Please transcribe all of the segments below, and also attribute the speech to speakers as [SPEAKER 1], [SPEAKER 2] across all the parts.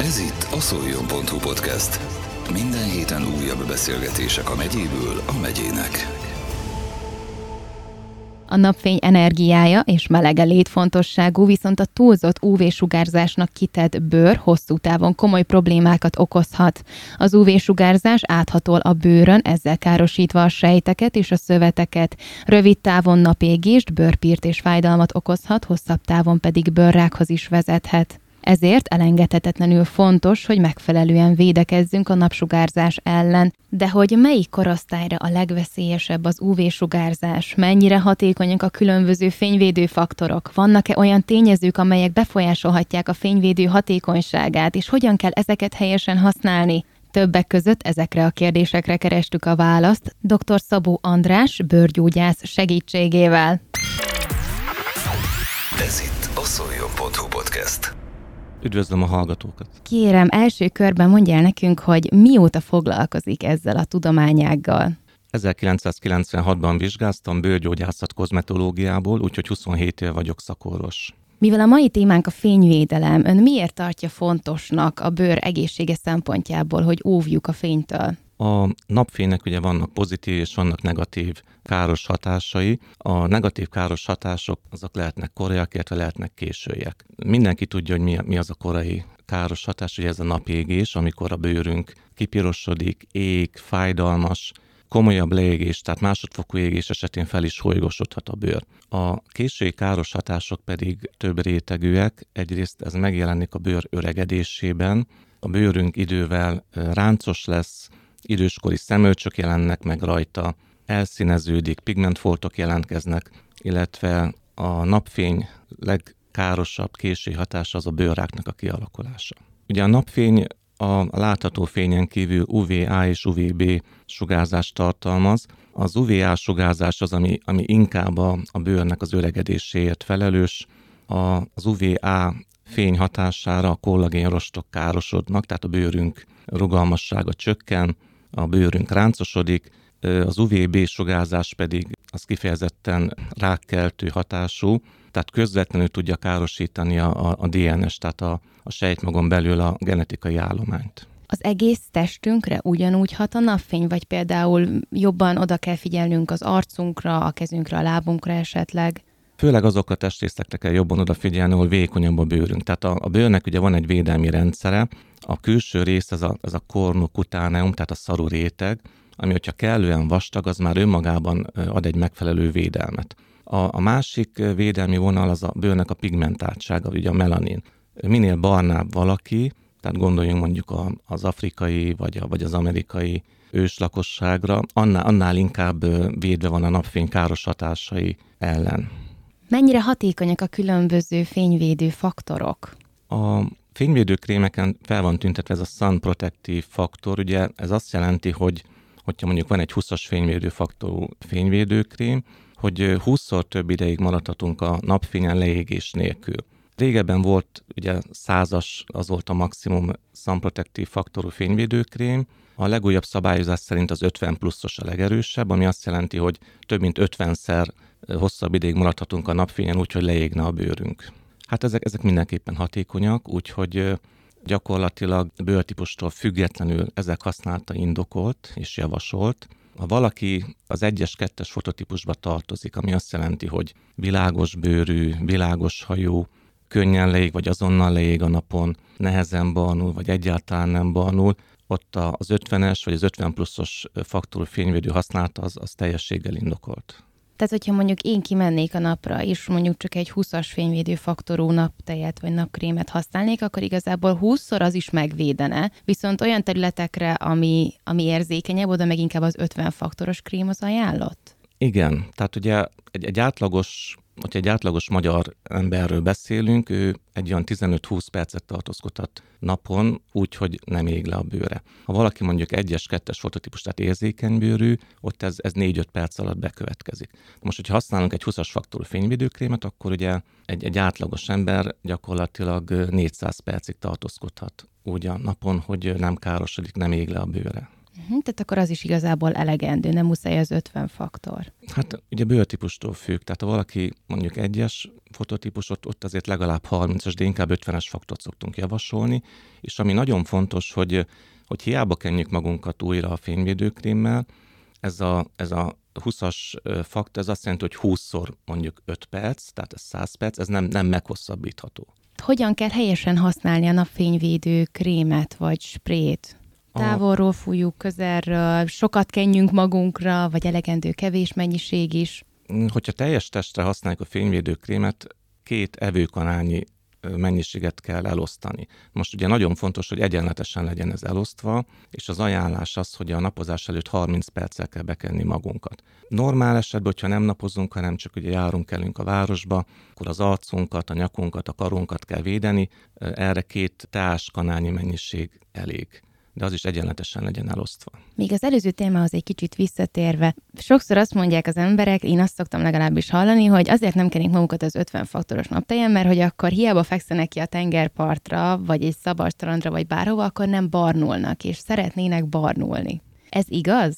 [SPEAKER 1] Ez itt a szoljon.hu podcast. Minden héten újabb beszélgetések a megyéből a megyének.
[SPEAKER 2] A napfény energiája és melege létfontosságú, viszont a túlzott UV-sugárzásnak kitett bőr hosszú távon komoly problémákat okozhat. Az UV-sugárzás áthatol a bőrön, ezzel károsítva a sejteket és a szöveteket. Rövid távon napégést, bőrpírt és fájdalmat okozhat, hosszabb távon pedig bőrrákhoz is vezethet. Ezért elengedhetetlenül fontos, hogy megfelelően védekezzünk a napsugárzás ellen. De hogy melyik korosztályra a legveszélyesebb az UV-sugárzás? Mennyire hatékonyak a különböző fényvédő faktorok? Vannak-e olyan tényezők, amelyek befolyásolhatják a fényvédő hatékonyságát, és hogyan kell ezeket helyesen használni? Többek között ezekre a kérdésekre kerestük a választ dr. Szabó András bőrgyógyász segítségével.
[SPEAKER 1] Ez itt a szoljon.hu podcast.
[SPEAKER 3] Üdvözlöm a hallgatókat!
[SPEAKER 2] Kérem, első körben mondja el nekünk, hogy mióta foglalkozik ezzel a tudományággal?
[SPEAKER 3] 1996-ban vizsgáztam bőrgyógyászat kozmetológiából, úgyhogy 27 év vagyok szakorvos.
[SPEAKER 2] Mivel a mai témánk a fényvédelem, ön miért tartja fontosnak a bőr egészsége szempontjából, hogy óvjuk a fénytől?
[SPEAKER 3] A napfénynek ugye vannak pozitív és vannak negatív káros hatásai. A negatív káros hatások azok lehetnek koraiak, illetve lehetnek későiek. Mindenki tudja, hogy mi, mi az a korai káros hatás, ugye ez a napégés, amikor a bőrünk kipirosodik, ég, fájdalmas, komolyabb leégés, tehát másodfokú égés esetén fel is holygosodhat a bőr. A késői káros hatások pedig több rétegűek. Egyrészt ez megjelenik a bőr öregedésében, a bőrünk idővel ráncos lesz, időskori szemölcsök jelennek meg rajta, elszíneződik, pigmentfoltok jelentkeznek, illetve a napfény legkárosabb késői hatása az a bőrráknak a kialakulása. Ugye a napfény a látható fényen kívül UVA és UVB sugárzást tartalmaz. Az UVA sugárzás az, ami, ami inkább a, a bőrnek az öregedéséért felelős. A, az UVA fény hatására a kollagénrostok károsodnak, tehát a bőrünk rugalmassága csökken, a bőrünk ráncosodik, az UVB sugárzás pedig az kifejezetten rákkeltő hatású, tehát közvetlenül tudja károsítani a, a DNS, tehát a, a sejtmagon belül a genetikai állományt.
[SPEAKER 2] Az egész testünkre ugyanúgy hat a napfény, vagy például jobban oda kell figyelnünk az arcunkra, a kezünkre, a lábunkra esetleg?
[SPEAKER 3] Főleg azokra a testrészekre kell jobban odafigyelni, ahol vékonyabb a bőrünk. Tehát a, a bőrnek ugye van egy védelmi rendszere, a külső rész, ez a, ez a cornucutáneum, tehát a szaru réteg, ami, hogyha kellően vastag, az már önmagában ad egy megfelelő védelmet. A, a másik védelmi vonal az a bőrnek a pigmentáltsága, ugye a melanin. Minél barnább valaki, tehát gondoljunk mondjuk a, az afrikai vagy, a, vagy az amerikai őslakosságra, annál, annál inkább védve van a napfény káros hatásai ellen.
[SPEAKER 2] Mennyire hatékonyak a különböző fényvédő faktorok?
[SPEAKER 3] A fényvédőkrémeken fel van tüntetve ez a Sun Protective faktor, ugye ez azt jelenti, hogy hogyha mondjuk van egy 20-as fényvédő faktorú fényvédőkrém, hogy 20-szor több ideig maradhatunk a napfényen leégés nélkül. Régebben volt ugye százas, az volt a maximum Sun Protective faktorú fényvédőkrém, a legújabb szabályozás szerint az 50 pluszos a legerősebb, ami azt jelenti, hogy több mint 50-szer hosszabb ideig maradhatunk a napfényen, úgyhogy leégne a bőrünk. Hát ezek, ezek mindenképpen hatékonyak, úgyhogy gyakorlatilag bőrtípustól függetlenül ezek használata indokolt és javasolt. Ha valaki az egyes kettes fototípusba tartozik, ami azt jelenti, hogy világos bőrű, világos hajú, könnyen leég, vagy azonnal leég a napon, nehezen barnul, vagy egyáltalán nem barnul, ott az 50-es vagy az 50 pluszos faktorú fényvédő használata az, az teljességgel indokolt.
[SPEAKER 2] Tehát, hogyha mondjuk én kimennék a napra, és mondjuk csak egy 20-as fényvédő faktorú naptejet vagy napkrémet használnék, akkor igazából 20-szor az is megvédene. Viszont olyan területekre, ami, ami érzékenyebb, oda meg inkább az 50 faktoros krém az ajánlott?
[SPEAKER 3] Igen, tehát ugye egy, egy átlagos hogyha egy átlagos magyar emberről beszélünk, ő egy olyan 15-20 percet tartózkodhat napon, úgy, hogy nem ég le a bőre. Ha valaki mondjuk egyes, kettes fototípus, tehát érzékeny bőrű, ott ez, ez 4-5 perc alatt bekövetkezik. Most, hogyha használunk egy 20-as faktorú fényvédőkrémet, akkor ugye egy, egy átlagos ember gyakorlatilag 400 percig tartózkodhat úgy a napon, hogy nem károsodik, nem ég le a bőre.
[SPEAKER 2] Uh-huh, tehát akkor az is igazából elegendő, nem muszáj az 50 faktor.
[SPEAKER 3] Hát ugye bőrtípustól függ, tehát ha valaki mondjuk egyes fototípus, ott, ott azért legalább 30-as, de inkább 50-es faktort szoktunk javasolni, és ami nagyon fontos, hogy, hogy hiába kenjük magunkat újra a fényvédőkrémmel, ez a, ez a 20-as faktor, ez azt jelenti, hogy 20-szor mondjuk 5 perc, tehát ez 100 perc, ez nem, nem meghosszabbítható.
[SPEAKER 2] Hogyan kell helyesen használni a napfényvédő krémet vagy sprét? Távolról fújjuk, közelről, sokat kenjünk magunkra, vagy elegendő kevés mennyiség is?
[SPEAKER 3] Hogyha teljes testre használjuk a fényvédőkrémet, két evőkanálnyi mennyiséget kell elosztani. Most ugye nagyon fontos, hogy egyenletesen legyen ez elosztva, és az ajánlás az, hogy a napozás előtt 30 perccel kell bekenni magunkat. Normál esetben, hogyha nem napozunk, hanem csak ugye járunk elünk a városba, akkor az arcunkat, a nyakunkat, a karunkat kell védeni, erre két teáskanálnyi mennyiség elég de az is egyenletesen legyen elosztva.
[SPEAKER 2] Még az előző témához egy kicsit visszatérve, sokszor azt mondják az emberek, én azt szoktam legalábbis hallani, hogy azért nem kenik magukat az 50 faktoros naptejen, mert hogy akkor hiába fekszenek ki a tengerpartra, vagy egy szabad strandra, vagy bárhova, akkor nem barnulnak, és szeretnének barnulni. Ez igaz?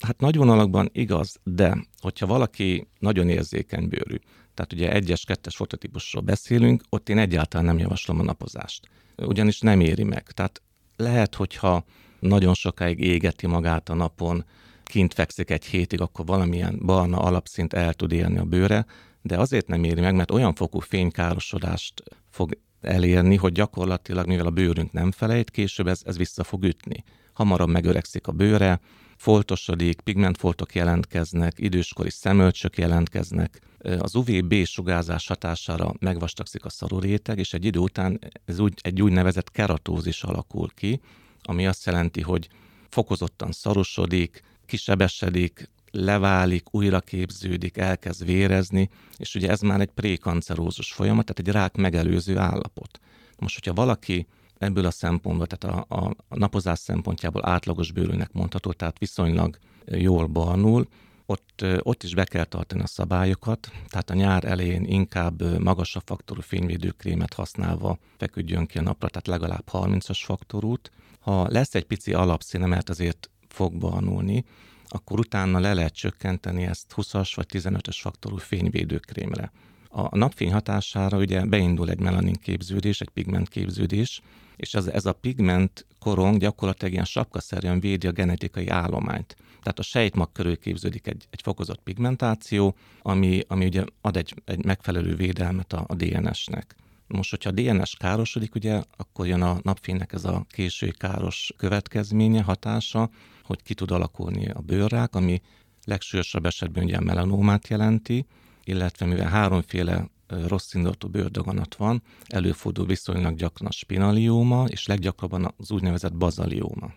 [SPEAKER 3] Hát nagy vonalakban igaz, de hogyha valaki nagyon érzékeny bőrű, tehát ugye egyes, kettes fototípusról beszélünk, ott én egyáltalán nem javaslom a napozást. Ugyanis nem éri meg. Tehát lehet, hogyha nagyon sokáig égeti magát a napon, kint fekszik egy hétig, akkor valamilyen barna alapszint el tud érni a bőre, de azért nem éri meg, mert olyan fokú fénykárosodást fog elérni, hogy gyakorlatilag, mivel a bőrünk nem felejt, később ez, ez vissza fog ütni. Hamarabb megöregszik a bőre, foltosodik, pigmentfoltok jelentkeznek, időskori szemölcsök jelentkeznek, az UVB sugárzás hatására megvastagszik a szaruréteg, és egy idő után ez úgy, egy úgynevezett keratózis alakul ki, ami azt jelenti, hogy fokozottan szarosodik, kisebesedik, leválik, újra képződik, elkezd vérezni, és ugye ez már egy prékancerózus folyamat, tehát egy rák megelőző állapot. Most, hogyha valaki ebből a szempontból, tehát a, a, napozás szempontjából átlagos bőrűnek mondható, tehát viszonylag jól barnul, ott, ott is be kell tartani a szabályokat, tehát a nyár elején inkább magasabb faktorú fényvédőkrémet használva feküdjön ki a napra, tehát legalább 30-as faktorút. Ha lesz egy pici alapszíne, mert azért fog barnulni, akkor utána le lehet csökkenteni ezt 20-as vagy 15-ös faktorú fényvédőkrémre. A napfény hatására ugye beindul egy melanin képződés, egy pigment képződés, és ez, ez a pigment korong gyakorlatilag ilyen sapkaszerűen védi a genetikai állományt. Tehát a sejtmag körül képződik egy, egy fokozott pigmentáció, ami, ami ugye ad egy, egy megfelelő védelmet a, a DNS-nek. Most, hogyha a DNS károsodik, ugye, akkor jön a napfénynek ez a késői káros következménye, hatása, hogy ki tud alakulni a bőrrák, ami legsúlyosabb esetben ugye a melanómát jelenti, illetve mivel háromféle rossz indulatú bőrdaganat van, előfordul viszonylag gyakran a spinalióma, és leggyakrabban az úgynevezett bazalióma.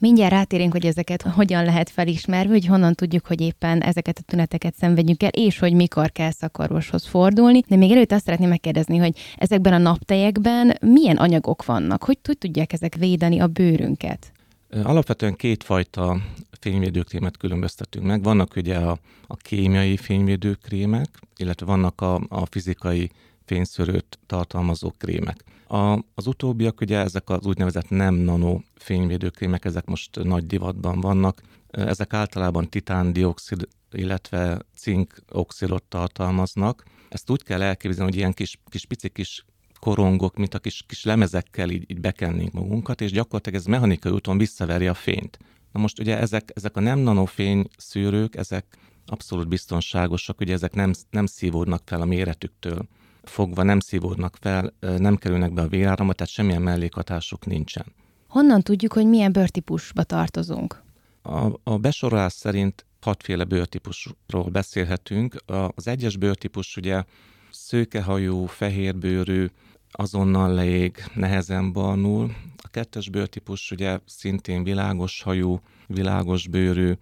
[SPEAKER 2] Mindjárt rátérünk, hogy ezeket hogyan lehet felismerni, hogy honnan tudjuk, hogy éppen ezeket a tüneteket szenvedjük el, és hogy mikor kell szakorvoshoz fordulni. De még előtt azt szeretném megkérdezni, hogy ezekben a naptejekben milyen anyagok vannak, hogy, hogy tudják ezek védeni a bőrünket?
[SPEAKER 3] Alapvetően kétfajta fényvédőkrémet különböztetünk meg. Vannak ugye a, a kémiai fényvédőkrémek, illetve vannak a, a fizikai fényszörőt tartalmazó krémek. A, az utóbbiak ugye ezek az úgynevezett nem nano fényvédőkrémek, ezek most nagy divatban vannak. Ezek általában titándioxid, illetve cinkoxidot tartalmaznak. Ezt úgy kell elképzelni, hogy ilyen kis, kis pici kis korongok, mint a kis, kis lemezekkel így, így bekennénk magunkat, és gyakorlatilag ez mechanikai úton visszaveri a fényt. Na most ugye ezek, ezek a nem nanofény szűrők, ezek abszolút biztonságosak, ugye ezek nem, nem szívódnak fel a méretüktől fogva, nem szívódnak fel, nem kerülnek be a véráramba, tehát semmilyen mellékhatásuk nincsen.
[SPEAKER 2] Honnan tudjuk, hogy milyen bőrtípusba tartozunk?
[SPEAKER 3] A, a besorolás szerint hatféle bőrtípusról beszélhetünk. Az egyes bőrtípus ugye szőkehajú, fehérbőrű, azonnal leég, nehezen barnul. A kettes bőrtípus ugye szintén világos hajú, világos bőrű,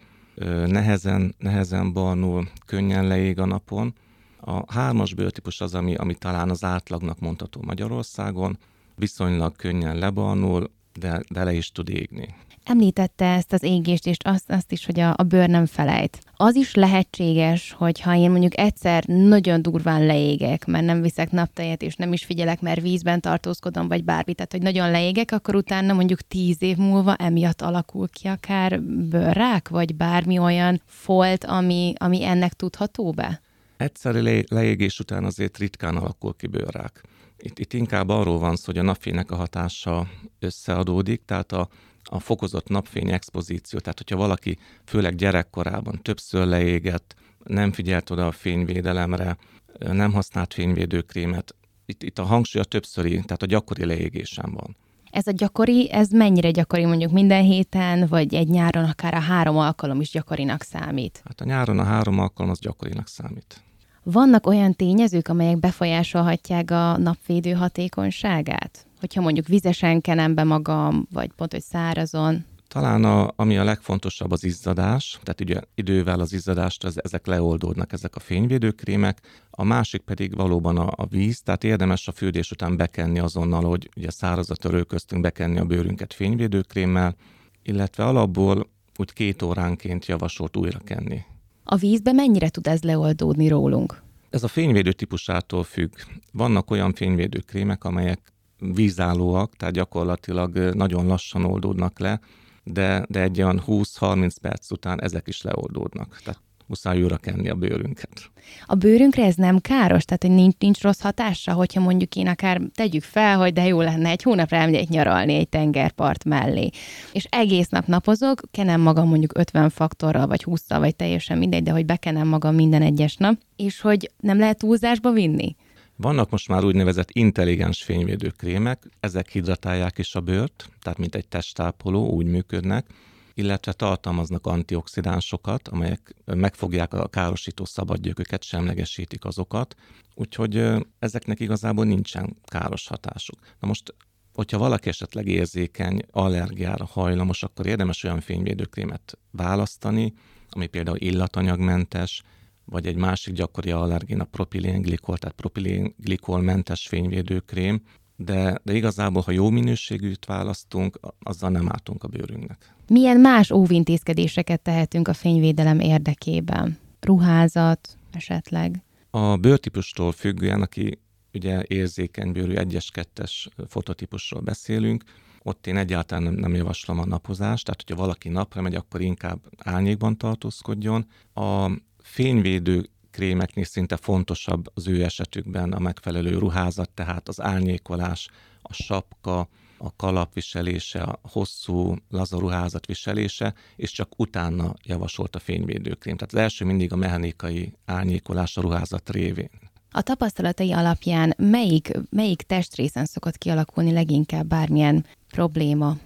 [SPEAKER 3] nehezen, nehezen barnul, könnyen leég a napon. A hármas bőrtípus az, ami, ami talán az átlagnak mondható Magyarországon, viszonylag könnyen lebarnul, de, de le is tud égni.
[SPEAKER 2] Említette ezt az égést, és azt, azt is, hogy a, a bőr nem felejt. Az is lehetséges, hogy ha én mondjuk egyszer nagyon durván leégek, mert nem viszek naptejet, és nem is figyelek, mert vízben tartózkodom, vagy bármi, tehát hogy nagyon leégek, akkor utána mondjuk tíz év múlva emiatt alakul ki akár bőrrák, vagy bármi olyan folt, ami, ami ennek tudható be?
[SPEAKER 3] Egyszerű le- leégés után azért ritkán alakul ki bőrrák. Itt, itt inkább arról van szó, hogy a napfénynek a hatása összeadódik, tehát a, a fokozott napfény expozíció, tehát hogyha valaki főleg gyerekkorában többször leégett, nem figyelt oda a fényvédelemre, nem használt fényvédőkrémet, itt, itt a hangsúly a többszöri, tehát a gyakori leégésen van.
[SPEAKER 2] Ez a gyakori, ez mennyire gyakori mondjuk minden héten, vagy egy nyáron akár a három alkalom is gyakorinak számít?
[SPEAKER 3] Hát a nyáron a három alkalom az gyakorinak számít.
[SPEAKER 2] Vannak olyan tényezők, amelyek befolyásolhatják a napvédő hatékonyságát? Hogyha mondjuk vizesen kenem be magam, vagy pont, hogy szárazon?
[SPEAKER 3] Talán a, ami a legfontosabb az izzadás, tehát ugye idővel az izzadást ez, ezek leoldódnak, ezek a fényvédőkrémek, a másik pedig valóban a, a víz, tehát érdemes a fürdés után bekenni azonnal, hogy ugye szárazat törölköztünk, bekenni a bőrünket fényvédőkrémmel, illetve alapból úgy két óránként javasolt újra kenni.
[SPEAKER 2] A vízbe mennyire tud ez leoldódni rólunk?
[SPEAKER 3] Ez a fényvédő típusától függ. Vannak olyan fényvédőkrémek, amelyek vízállóak, tehát gyakorlatilag nagyon lassan oldódnak le, de, de egy olyan 20-30 perc után ezek is leoldódnak. Tehát muszáj újra kenni a bőrünket.
[SPEAKER 2] A bőrünkre ez nem káros? Tehát, hogy nincs, nincs rossz hatása, hogyha mondjuk én akár tegyük fel, hogy de jó lenne egy hónapra elmegyek nyaralni egy tengerpart mellé, és egész nap napozok, kenem magam mondjuk 50 faktorral, vagy 20 vagy teljesen mindegy, de hogy bekenem magam minden egyes nap, és hogy nem lehet túlzásba vinni?
[SPEAKER 3] Vannak most már úgynevezett intelligens fényvédőkrémek, ezek hidratálják is a bőrt, tehát mint egy testápoló, úgy működnek, illetve tartalmaznak antioxidánsokat, amelyek megfogják a károsító szabadgyököket, semlegesítik azokat, úgyhogy ezeknek igazából nincsen káros hatásuk. Na most hogyha valaki esetleg érzékeny, allergiára hajlamos, akkor érdemes olyan fényvédőkrémet választani, ami például illatanyagmentes, vagy egy másik gyakori allergén a propilén-glikol, tehát propilén-glikolmentes fényvédőkrém, de, de igazából, ha jó minőségűt választunk, azzal nem álltunk a bőrünknek.
[SPEAKER 2] Milyen más óvintézkedéseket tehetünk a fényvédelem érdekében? Ruházat esetleg?
[SPEAKER 3] A bőrtípustól függően, aki ugye érzékeny bőrű 1-es, 2-es fototípusról beszélünk, ott én egyáltalán nem, nem javaslom a napozást, tehát hogyha valaki napra megy, akkor inkább árnyékban tartózkodjon. A fényvédő krémeknél szinte fontosabb az ő esetükben a megfelelő ruházat, tehát az árnyékolás, a sapka, a kalapviselése, a hosszú, laza ruházat viselése, és csak utána javasolt a fényvédőkrém. Tehát az első mindig a mechanikai árnyékolás a ruházat révén.
[SPEAKER 2] A tapasztalatai alapján melyik, melyik testrészen szokott kialakulni leginkább bármilyen probléma?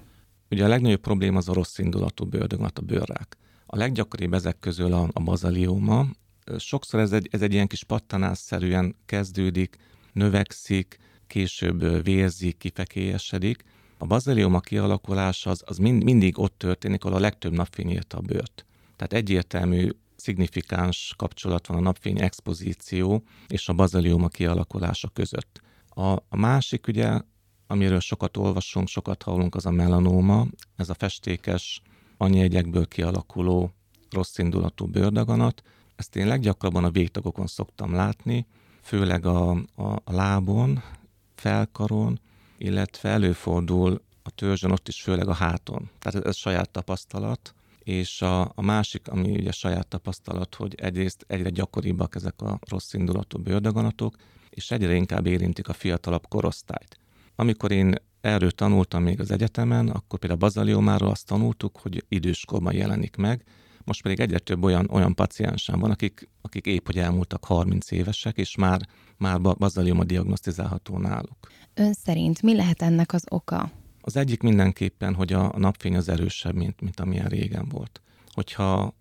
[SPEAKER 3] Ugye a legnagyobb probléma az a rossz indulatú bőrdögat, a bőrrák. A leggyakoribb ezek közül a, a bazalióma. Sokszor ez egy, ez egy ilyen kis pattanásszerűen kezdődik, növekszik, később vérzik, kifekélyesedik. A bazalióma kialakulása az, az mind, mindig ott történik, ahol a legtöbb napfény érte a bőrt. Tehát egyértelmű szignifikáns kapcsolat van a napfény expozíció és a bazalióma kialakulása között. A, a másik ugye, amiről sokat olvasunk, sokat hallunk, az a melanóma, ez a festékes, anyjegyekből kialakuló rossz indulatú bőrdaganat. Ezt én leggyakrabban a végtagokon szoktam látni, főleg a, a, a lábon, felkaron, illetve előfordul a törzsön ott is főleg a háton. Tehát ez, ez saját tapasztalat. És a, a másik, ami ugye saját tapasztalat, hogy egyrészt egyre gyakoribbak ezek a rossz indulatú bőrdaganatok, és egyre inkább érintik a fiatalabb korosztályt. Amikor én erről tanultam még az egyetemen, akkor például a bazaliomáról azt tanultuk, hogy időskorban jelenik meg, most pedig egyre több olyan, olyan paciensem van, akik, akik épp hogy elmúltak 30 évesek, és már, már bazalioma diagnosztizálható náluk.
[SPEAKER 2] Ön szerint mi lehet ennek az oka?
[SPEAKER 3] Az egyik mindenképpen, hogy a napfény az erősebb, mint, mint amilyen régen volt. Hogyha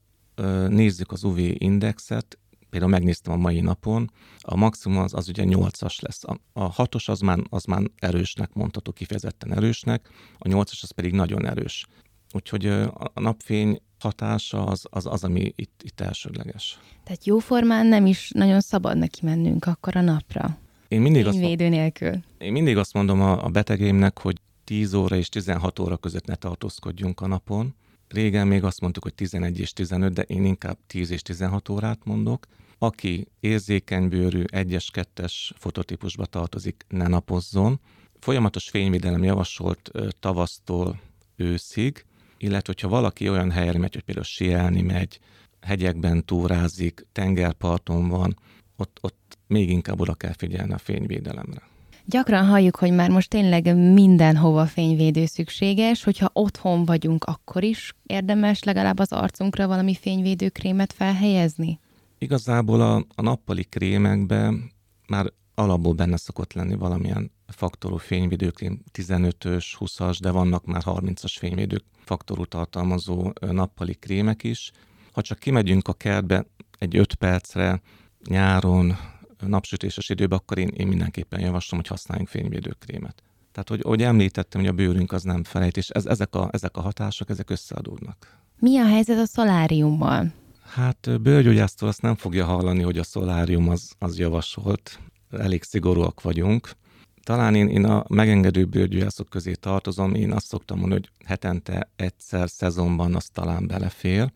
[SPEAKER 3] nézzük az UV indexet, például megnéztem a mai napon, a maximum az, az ugye 8-as lesz. A, a 6-os az már, az már erősnek mondható, kifejezetten erősnek, a 8-as az pedig nagyon erős. Úgyhogy a napfény hatása az, az, az ami itt, itt elsődleges.
[SPEAKER 2] Tehát jóformán nem is nagyon szabad neki mennünk akkor a napra.
[SPEAKER 3] Én mindig, azt,
[SPEAKER 2] nélkül.
[SPEAKER 3] én mindig azt mondom a, a betegémnek, hogy 10 óra és 16 óra között ne tartózkodjunk a napon. Régen még azt mondtuk, hogy 11 és 15, de én inkább 10 és 16 órát mondok. Aki érzékeny bőrű 1-es, 2-es fototípusba tartozik, ne napozzon. Folyamatos fényvédelem javasolt tavasztól őszig, illetve hogyha valaki olyan helyre megy, hogy például sielni megy, hegyekben túrázik, tengerparton van, ott, ott még inkább oda kell figyelni a fényvédelemre.
[SPEAKER 2] Gyakran halljuk, hogy már most tényleg mindenhova fényvédő szükséges, hogyha otthon vagyunk, akkor is érdemes legalább az arcunkra valami fényvédőkrémet felhelyezni?
[SPEAKER 3] Igazából a, a nappali krémekben már alapból benne szokott lenni valamilyen faktorú fényvédőkrém, 15-ös, 20-as, de vannak már 30-as fényvédők faktorú tartalmazó nappali krémek is. Ha csak kimegyünk a kertbe egy 5 percre nyáron, napsütéses időben, akkor én, én mindenképpen javaslom, hogy használjunk fényvédőkrémet. Tehát, hogy, hogy említettem, hogy a bőrünk az nem felejt, és ez, ezek, a, ezek a hatások, ezek összeadódnak.
[SPEAKER 2] Mi a helyzet a szoláriummal?
[SPEAKER 3] Hát bőrgyógyásztól azt nem fogja hallani, hogy a szolárium az, az javasolt. Elég szigorúak vagyunk. Talán én, én a megengedő bőrgyógyászok közé tartozom, én azt szoktam mondani, hogy hetente egyszer szezonban az talán belefér.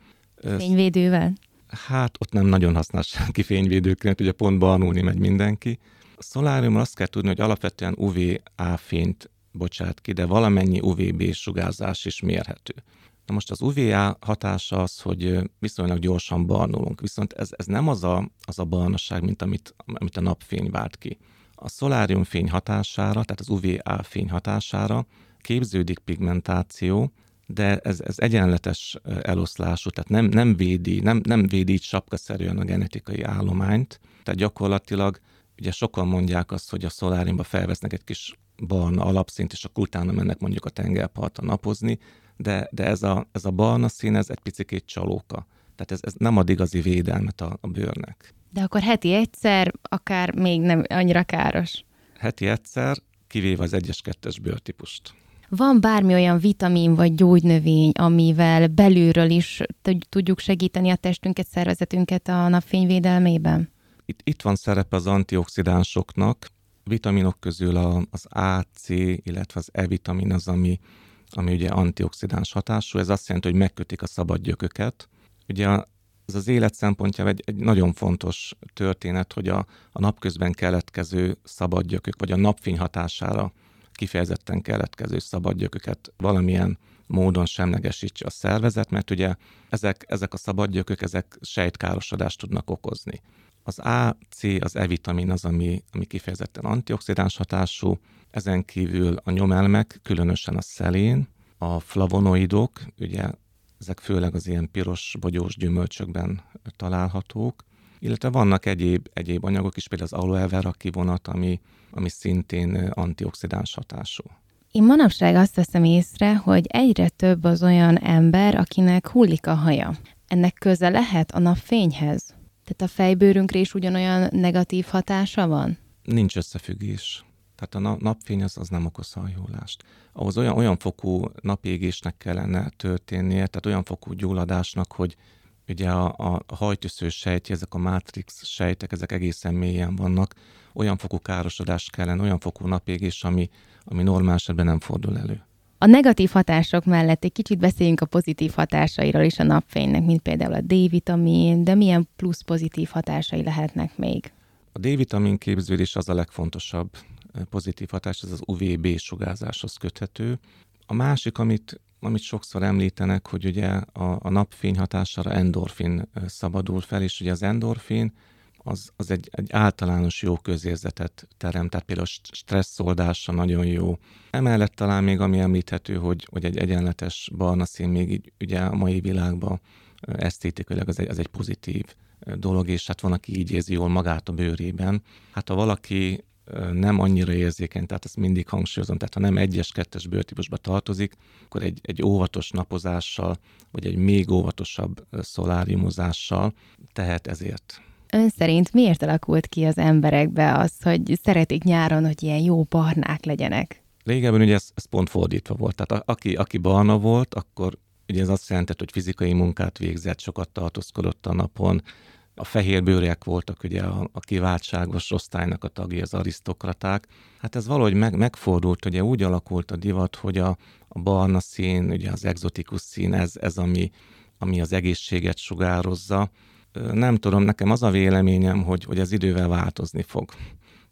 [SPEAKER 2] Fényvédővel?
[SPEAKER 3] Hát ott nem nagyon használ senki fényvédőkrémet, ugye pont barnulni megy mindenki. A szoláriumról azt kell tudni, hogy alapvetően UVA fényt bocsát ki, de valamennyi UVB sugárzás is mérhető. Na most az UVA hatása az, hogy viszonylag gyorsan barnulunk, viszont ez, ez nem az a, az a barnaság, mint amit, amit a napfény vált ki. A szoláriumfény hatására, tehát az UVA fény hatására képződik pigmentáció, de ez, ez egyenletes eloszlású, tehát nem, nem védi, nem, nem védi így sapkaszerűen a genetikai állományt, tehát gyakorlatilag ugye sokan mondják azt, hogy a szoláriumba felvesznek egy kis barna alapszint, és akkor utána mennek mondjuk a tengerpartra napozni, de, de ez, a, ez a barna szín, ez egy picikét csalóka. Tehát ez, ez nem ad igazi védelmet a, a bőrnek.
[SPEAKER 2] De akkor heti egyszer, akár még nem annyira káros.
[SPEAKER 3] Heti egyszer, kivéve az egyes-kettes bőrtípust.
[SPEAKER 2] Van bármi olyan vitamin vagy gyógynövény, amivel belülről is tudjuk segíteni a testünket, szervezetünket a napfényvédelmében?
[SPEAKER 3] Itt, itt van szerepe az antioxidánsoknak. Vitaminok közül a, az A, C, illetve az E-vitamin az, ami, ami ugye antioxidáns hatású. Ez azt jelenti, hogy megkötik a szabad gyököket. Ugye ez az élet szempontjából egy, egy nagyon fontos történet, hogy a, a napközben keletkező szabadgyökök, vagy a napfény hatására kifejezetten keletkező szabadgyököket valamilyen módon semlegesítse a szervezet, mert ugye ezek, ezek a szabadgyökök, ezek sejtkárosodást tudnak okozni. Az A, C, az E-vitamin az, ami, ami kifejezetten antioxidáns hatású, ezen kívül a nyomelmek, különösen a szelén, a flavonoidok, ugye ezek főleg az ilyen piros, bogyós gyümölcsökben találhatók, illetve vannak egyéb, egyéb anyagok is, például az aloe vera kivonat, ami, ami szintén antioxidáns hatású.
[SPEAKER 2] Én manapság azt veszem észre, hogy egyre több az olyan ember, akinek hullik a haja. Ennek köze lehet a napfényhez? Tehát a fejbőrünkre is ugyanolyan negatív hatása van?
[SPEAKER 3] Nincs összefüggés. Tehát a napfény az, az nem okoz hajólást. Ahhoz olyan, olyan fokú napégésnek kellene történnie, tehát olyan fokú gyulladásnak, hogy ugye a, a hajtűszős sejtje, ezek a matrix sejtek, ezek egészen mélyen vannak, olyan fokú károsodás kellene, olyan fokú napégés, ami, ami normál esetben nem fordul elő.
[SPEAKER 2] A negatív hatások mellett egy kicsit beszéljünk a pozitív hatásairól is a napfénynek, mint például a D-vitamin, de milyen plusz pozitív hatásai lehetnek még?
[SPEAKER 3] A D-vitamin képződés az a legfontosabb pozitív hatás, ez az UVB sugárzáshoz köthető. A másik, amit amit sokszor említenek, hogy ugye a, a napfény hatására endorfin szabadul fel, és ugye az endorfin az, az egy, egy általános jó közérzetet terem, tehát például stresszoldásra nagyon jó. Emellett talán még ami említhető, hogy, hogy egy egyenletes barna szín még így, ugye a mai világban esztétikailag az az egy pozitív dolog, és hát van, aki így érzi jól magát a bőrében. Hát ha valaki nem annyira érzékeny, tehát ezt mindig hangsúlyozom, tehát ha nem egyes, kettes bőrtípusba tartozik, akkor egy, egy óvatos napozással, vagy egy még óvatosabb szoláriumozással tehet ezért.
[SPEAKER 2] Ön szerint miért alakult ki az emberekbe az, hogy szeretik nyáron, hogy ilyen jó barnák legyenek?
[SPEAKER 3] Régebben ugye ez, ez pont fordítva volt. Tehát a, aki, aki barna volt, akkor ugye ez azt jelentett, hogy fizikai munkát végzett, sokat tartózkodott a napon, a fehérbőrek voltak ugye a, a kiváltságos osztálynak a tagjai, az arisztokraták. Hát ez valahogy meg, megfordult, ugye úgy alakult a divat, hogy a, a barna szín, ugye az exotikus szín, ez, ez ami, ami az egészséget sugározza. Nem tudom, nekem az a véleményem, hogy, hogy ez idővel változni fog.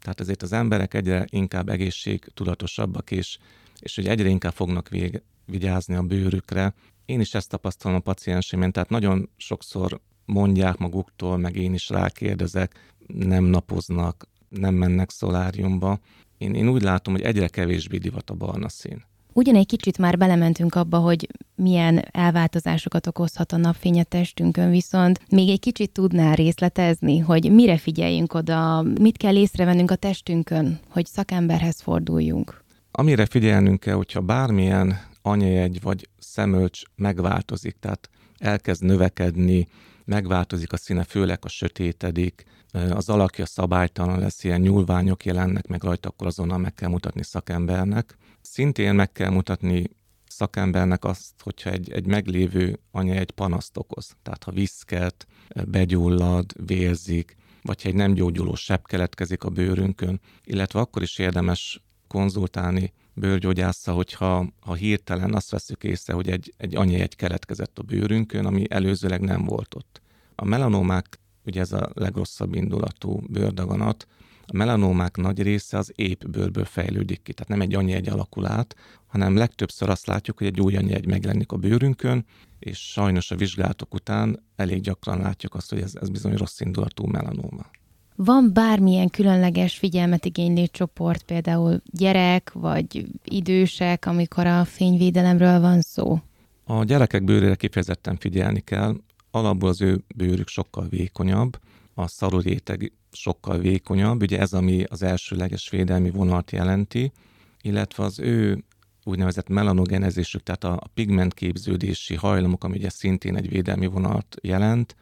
[SPEAKER 3] Tehát ezért az emberek egyre inkább egészségtudatosabbak, és, és hogy egyre inkább fognak vég, vigyázni a bőrükre. Én is ezt tapasztalom a pacienseimén, tehát nagyon sokszor mondják maguktól, meg én is rákérdezek, nem napoznak, nem mennek szoláriumba. Én, én úgy látom, hogy egyre kevésbé divat a barna szín.
[SPEAKER 2] Ugyan egy kicsit már belementünk abba, hogy milyen elváltozásokat okozhat a napfény a testünkön, viszont még egy kicsit tudnál részletezni, hogy mire figyeljünk oda, mit kell észrevennünk a testünkön, hogy szakemberhez forduljunk.
[SPEAKER 3] Amire figyelnünk kell, hogyha bármilyen anyajegy vagy szemölcs megváltozik, tehát elkezd növekedni, megváltozik a színe, főleg a sötétedik, az alakja szabálytalan lesz, ilyen nyúlványok jelennek meg rajta, akkor azonnal meg kell mutatni szakembernek. Szintén meg kell mutatni szakembernek azt, hogyha egy, egy meglévő anya egy panaszt okoz. Tehát ha viszket, begyullad, vérzik, vagy ha egy nem gyógyuló sebb keletkezik a bőrünkön, illetve akkor is érdemes konzultálni bőrgyógyásza, hogyha ha hirtelen azt veszük észre, hogy egy, egy egy keletkezett a bőrünkön, ami előzőleg nem volt ott. A melanomák, ugye ez a legrosszabb indulatú bőrdaganat, a melanómák nagy része az épp bőrből fejlődik ki, tehát nem egy annyi egy alakul át, hanem legtöbbször azt látjuk, hogy egy új annyi egy megjelenik a bőrünkön, és sajnos a vizsgálatok után elég gyakran látjuk azt, hogy ez, ez bizony rossz indulatú melanóma.
[SPEAKER 2] Van bármilyen különleges figyelmet igénylő csoport, például gyerek vagy idősek, amikor a fényvédelemről van szó?
[SPEAKER 3] A gyerekek bőrére kifejezetten figyelni kell. Alapból az ő bőrük sokkal vékonyabb, a szaruréteg sokkal vékonyabb, ugye ez, ami az elsőleges védelmi vonalat jelenti, illetve az ő úgynevezett melanogenezésük, tehát a pigmentképződési hajlamok, ami ugye szintén egy védelmi vonalat jelent,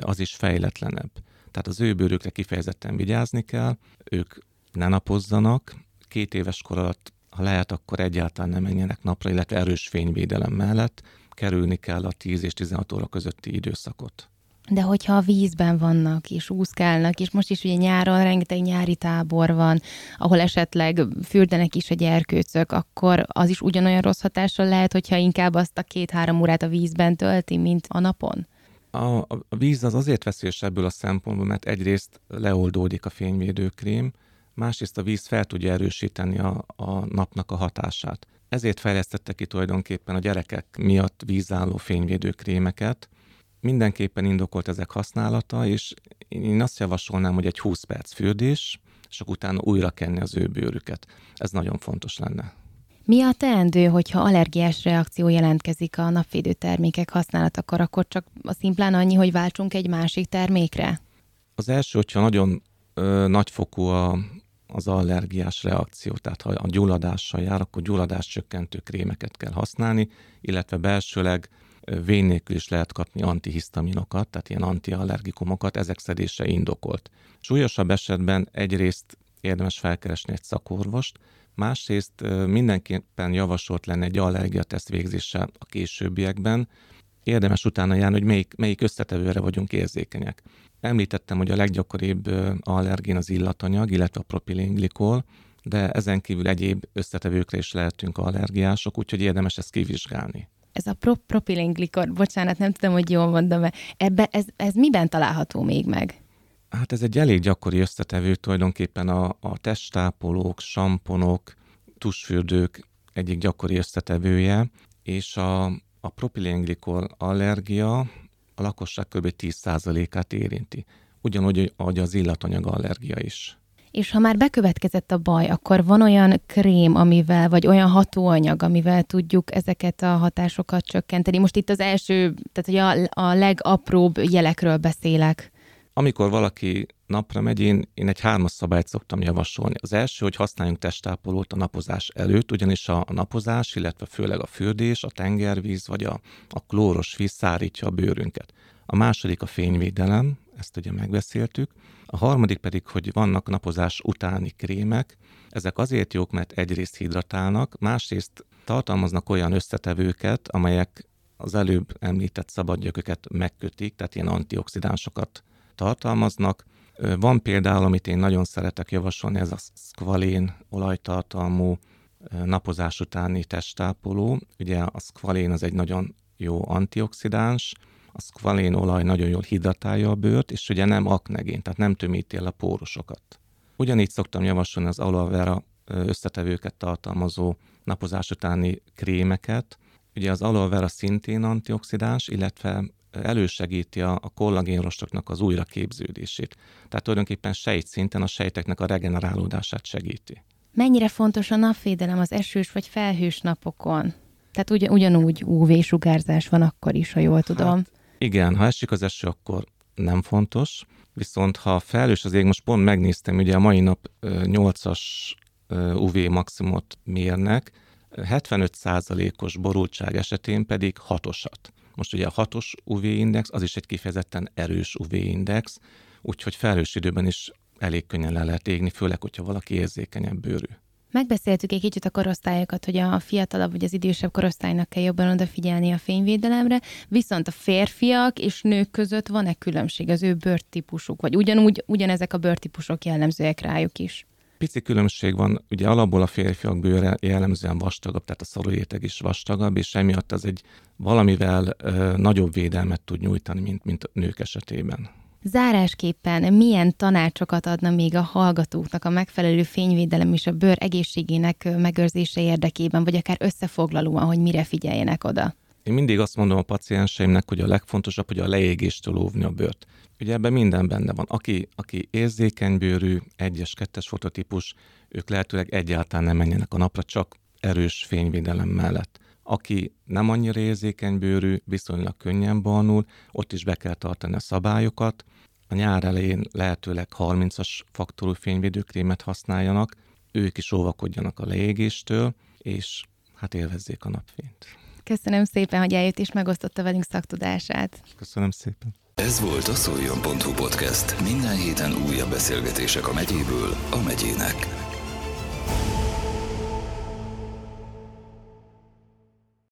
[SPEAKER 3] az is fejletlenebb. Tehát az ő bőrükre kifejezetten vigyázni kell, ők ne napozzanak, két éves kor alatt, ha lehet, akkor egyáltalán nem menjenek napra, illetve erős fényvédelem mellett kerülni kell a 10 és 16 óra közötti időszakot.
[SPEAKER 2] De hogyha a vízben vannak, és úszkálnak, és most is ugye nyáron rengeteg nyári tábor van, ahol esetleg fürdenek is a gyerkőcök, akkor az is ugyanolyan rossz hatással lehet, hogyha inkább azt a két-három órát a vízben tölti, mint a napon?
[SPEAKER 3] A, a víz az azért veszélyes ebből a szempontból, mert egyrészt leoldódik a fényvédőkrém, másrészt a víz fel tudja erősíteni a, a napnak a hatását. Ezért fejlesztette ki tulajdonképpen a gyerekek miatt vízálló fényvédőkrémeket. Mindenképpen indokolt ezek használata, és én azt javasolnám, hogy egy 20 perc fürdés, és akkor utána újra kenni az ő bőrüket. Ez nagyon fontos lenne.
[SPEAKER 2] Mi a teendő, hogyha allergiás reakció jelentkezik a napvédő termékek használatakor, akkor csak a szimplán annyi, hogy váltsunk egy másik termékre?
[SPEAKER 3] Az első, hogyha nagyon ö, nagyfokú a, az allergiás reakció, tehát ha a gyulladással jár, akkor gyulladás csökkentő krémeket kell használni, illetve belsőleg vén nélkül is lehet kapni antihisztaminokat, tehát ilyen antiallergikumokat, ezek szedése indokolt. Súlyosabb esetben egyrészt érdemes felkeresni egy szakorvost, Másrészt mindenképpen javasolt lenne egy allergiateszt végzése a későbbiekben. Érdemes utána járni, hogy melyik, melyik összetevőre vagyunk érzékenyek. Említettem, hogy a leggyakoribb allergén az illatanyag, illetve a propilinglikol, de ezen kívül egyéb összetevőkre is lehetünk allergiások, úgyhogy érdemes ezt kivizsgálni.
[SPEAKER 2] Ez a pro- propilinglikor, bocsánat, nem tudom, hogy jól mondom, ebbe, ez, ez miben található még meg?
[SPEAKER 3] Hát ez egy elég gyakori összetevő tulajdonképpen a, a testápolók, samponok, tusfürdők egyik gyakori összetevője, és a, a propilenglikol allergia a lakosság kb. 10%-át érinti. Ugyanúgy, ahogy az illatanyag allergia is.
[SPEAKER 2] És ha már bekövetkezett a baj, akkor van olyan krém, amivel, vagy olyan hatóanyag, amivel tudjuk ezeket a hatásokat csökkenteni. Most itt az első, tehát hogy a, a legapróbb jelekről beszélek.
[SPEAKER 3] Amikor valaki napra megy, én, én egy hármas szabályt szoktam javasolni. Az első, hogy használjunk testápolót a napozás előtt, ugyanis a napozás, illetve főleg a fürdés, a tengervíz vagy a, a klóros víz szárítja a bőrünket. A második a fényvédelem, ezt ugye megbeszéltük. A harmadik pedig, hogy vannak napozás utáni krémek. Ezek azért jók, mert egyrészt hidratálnak, másrészt tartalmaznak olyan összetevőket, amelyek az előbb említett szabadgyököket megkötik, tehát ilyen antioxidánsokat tartalmaznak. Van például, amit én nagyon szeretek javasolni, ez a squalén olajtartalmú napozás utáni testápoló. Ugye a squalén az egy nagyon jó antioxidáns, a squalén olaj nagyon jól hidratálja a bőrt, és ugye nem aknegén, tehát nem tömíti el a pórusokat. Ugyanígy szoktam javasolni az aloe vera összetevőket tartalmazó napozás utáni krémeket. Ugye az aloe vera szintén antioxidáns, illetve elősegíti a, a kollagénrostoknak az újraképződését. Tehát tulajdonképpen sejtszinten a sejteknek a regenerálódását segíti.
[SPEAKER 2] Mennyire fontos a napvédelem az esős vagy felhős napokon? Tehát ugy, ugyanúgy UV-sugárzás van akkor is, ha jól tudom. Hát
[SPEAKER 3] igen, ha esik az eső, akkor nem fontos, viszont ha felhős az ég, most pont megnéztem, ugye a mai nap 8-as UV maximumot mérnek, 75%-os borultság esetén pedig 6-osat. Most ugye a 6-os UV-index, az is egy kifejezetten erős UV-index, úgyhogy felhős időben is elég könnyen le lehet égni, főleg, hogyha valaki érzékenyebb bőrű.
[SPEAKER 2] Megbeszéltük egy kicsit a korosztályokat, hogy a fiatalabb vagy az idősebb korosztálynak kell jobban odafigyelni a fényvédelemre, viszont a férfiak és nők között van-e különbség az ő bőrtípusuk, vagy ugyanúgy ugyanezek a bőrtípusok jellemzőek rájuk is?
[SPEAKER 3] Pici különbség van, ugye alapból a férfiak bőre jellemzően vastagabb, tehát a szaruréteg is vastagabb, és emiatt az egy valamivel ö, nagyobb védelmet tud nyújtani, mint, mint a nők esetében.
[SPEAKER 2] Zárásképpen milyen tanácsokat adna még a hallgatóknak a megfelelő fényvédelem és a bőr egészségének megőrzése érdekében, vagy akár összefoglalóan, hogy mire figyeljenek oda?
[SPEAKER 3] Én mindig azt mondom a pacienseimnek, hogy a legfontosabb, hogy a leégéstől óvni a bőrt. Ugye ebben minden benne van. Aki, aki érzékeny bőrű, egyes, kettes fototípus, ők lehetőleg egyáltalán nem menjenek a napra, csak erős fényvédelem mellett. Aki nem annyira érzékeny bőrű, viszonylag könnyen barnul, ott is be kell tartani a szabályokat. A nyár elején lehetőleg 30-as faktorú fényvédőkrémet használjanak, ők is óvakodjanak a leégéstől, és hát élvezzék a napfényt.
[SPEAKER 2] Köszönöm szépen, hogy eljött és megosztotta velünk szaktudását.
[SPEAKER 3] Köszönöm szépen.
[SPEAKER 1] Ez volt a Szoljon.hu podcast. Minden héten újabb beszélgetések a megyéből a megyének.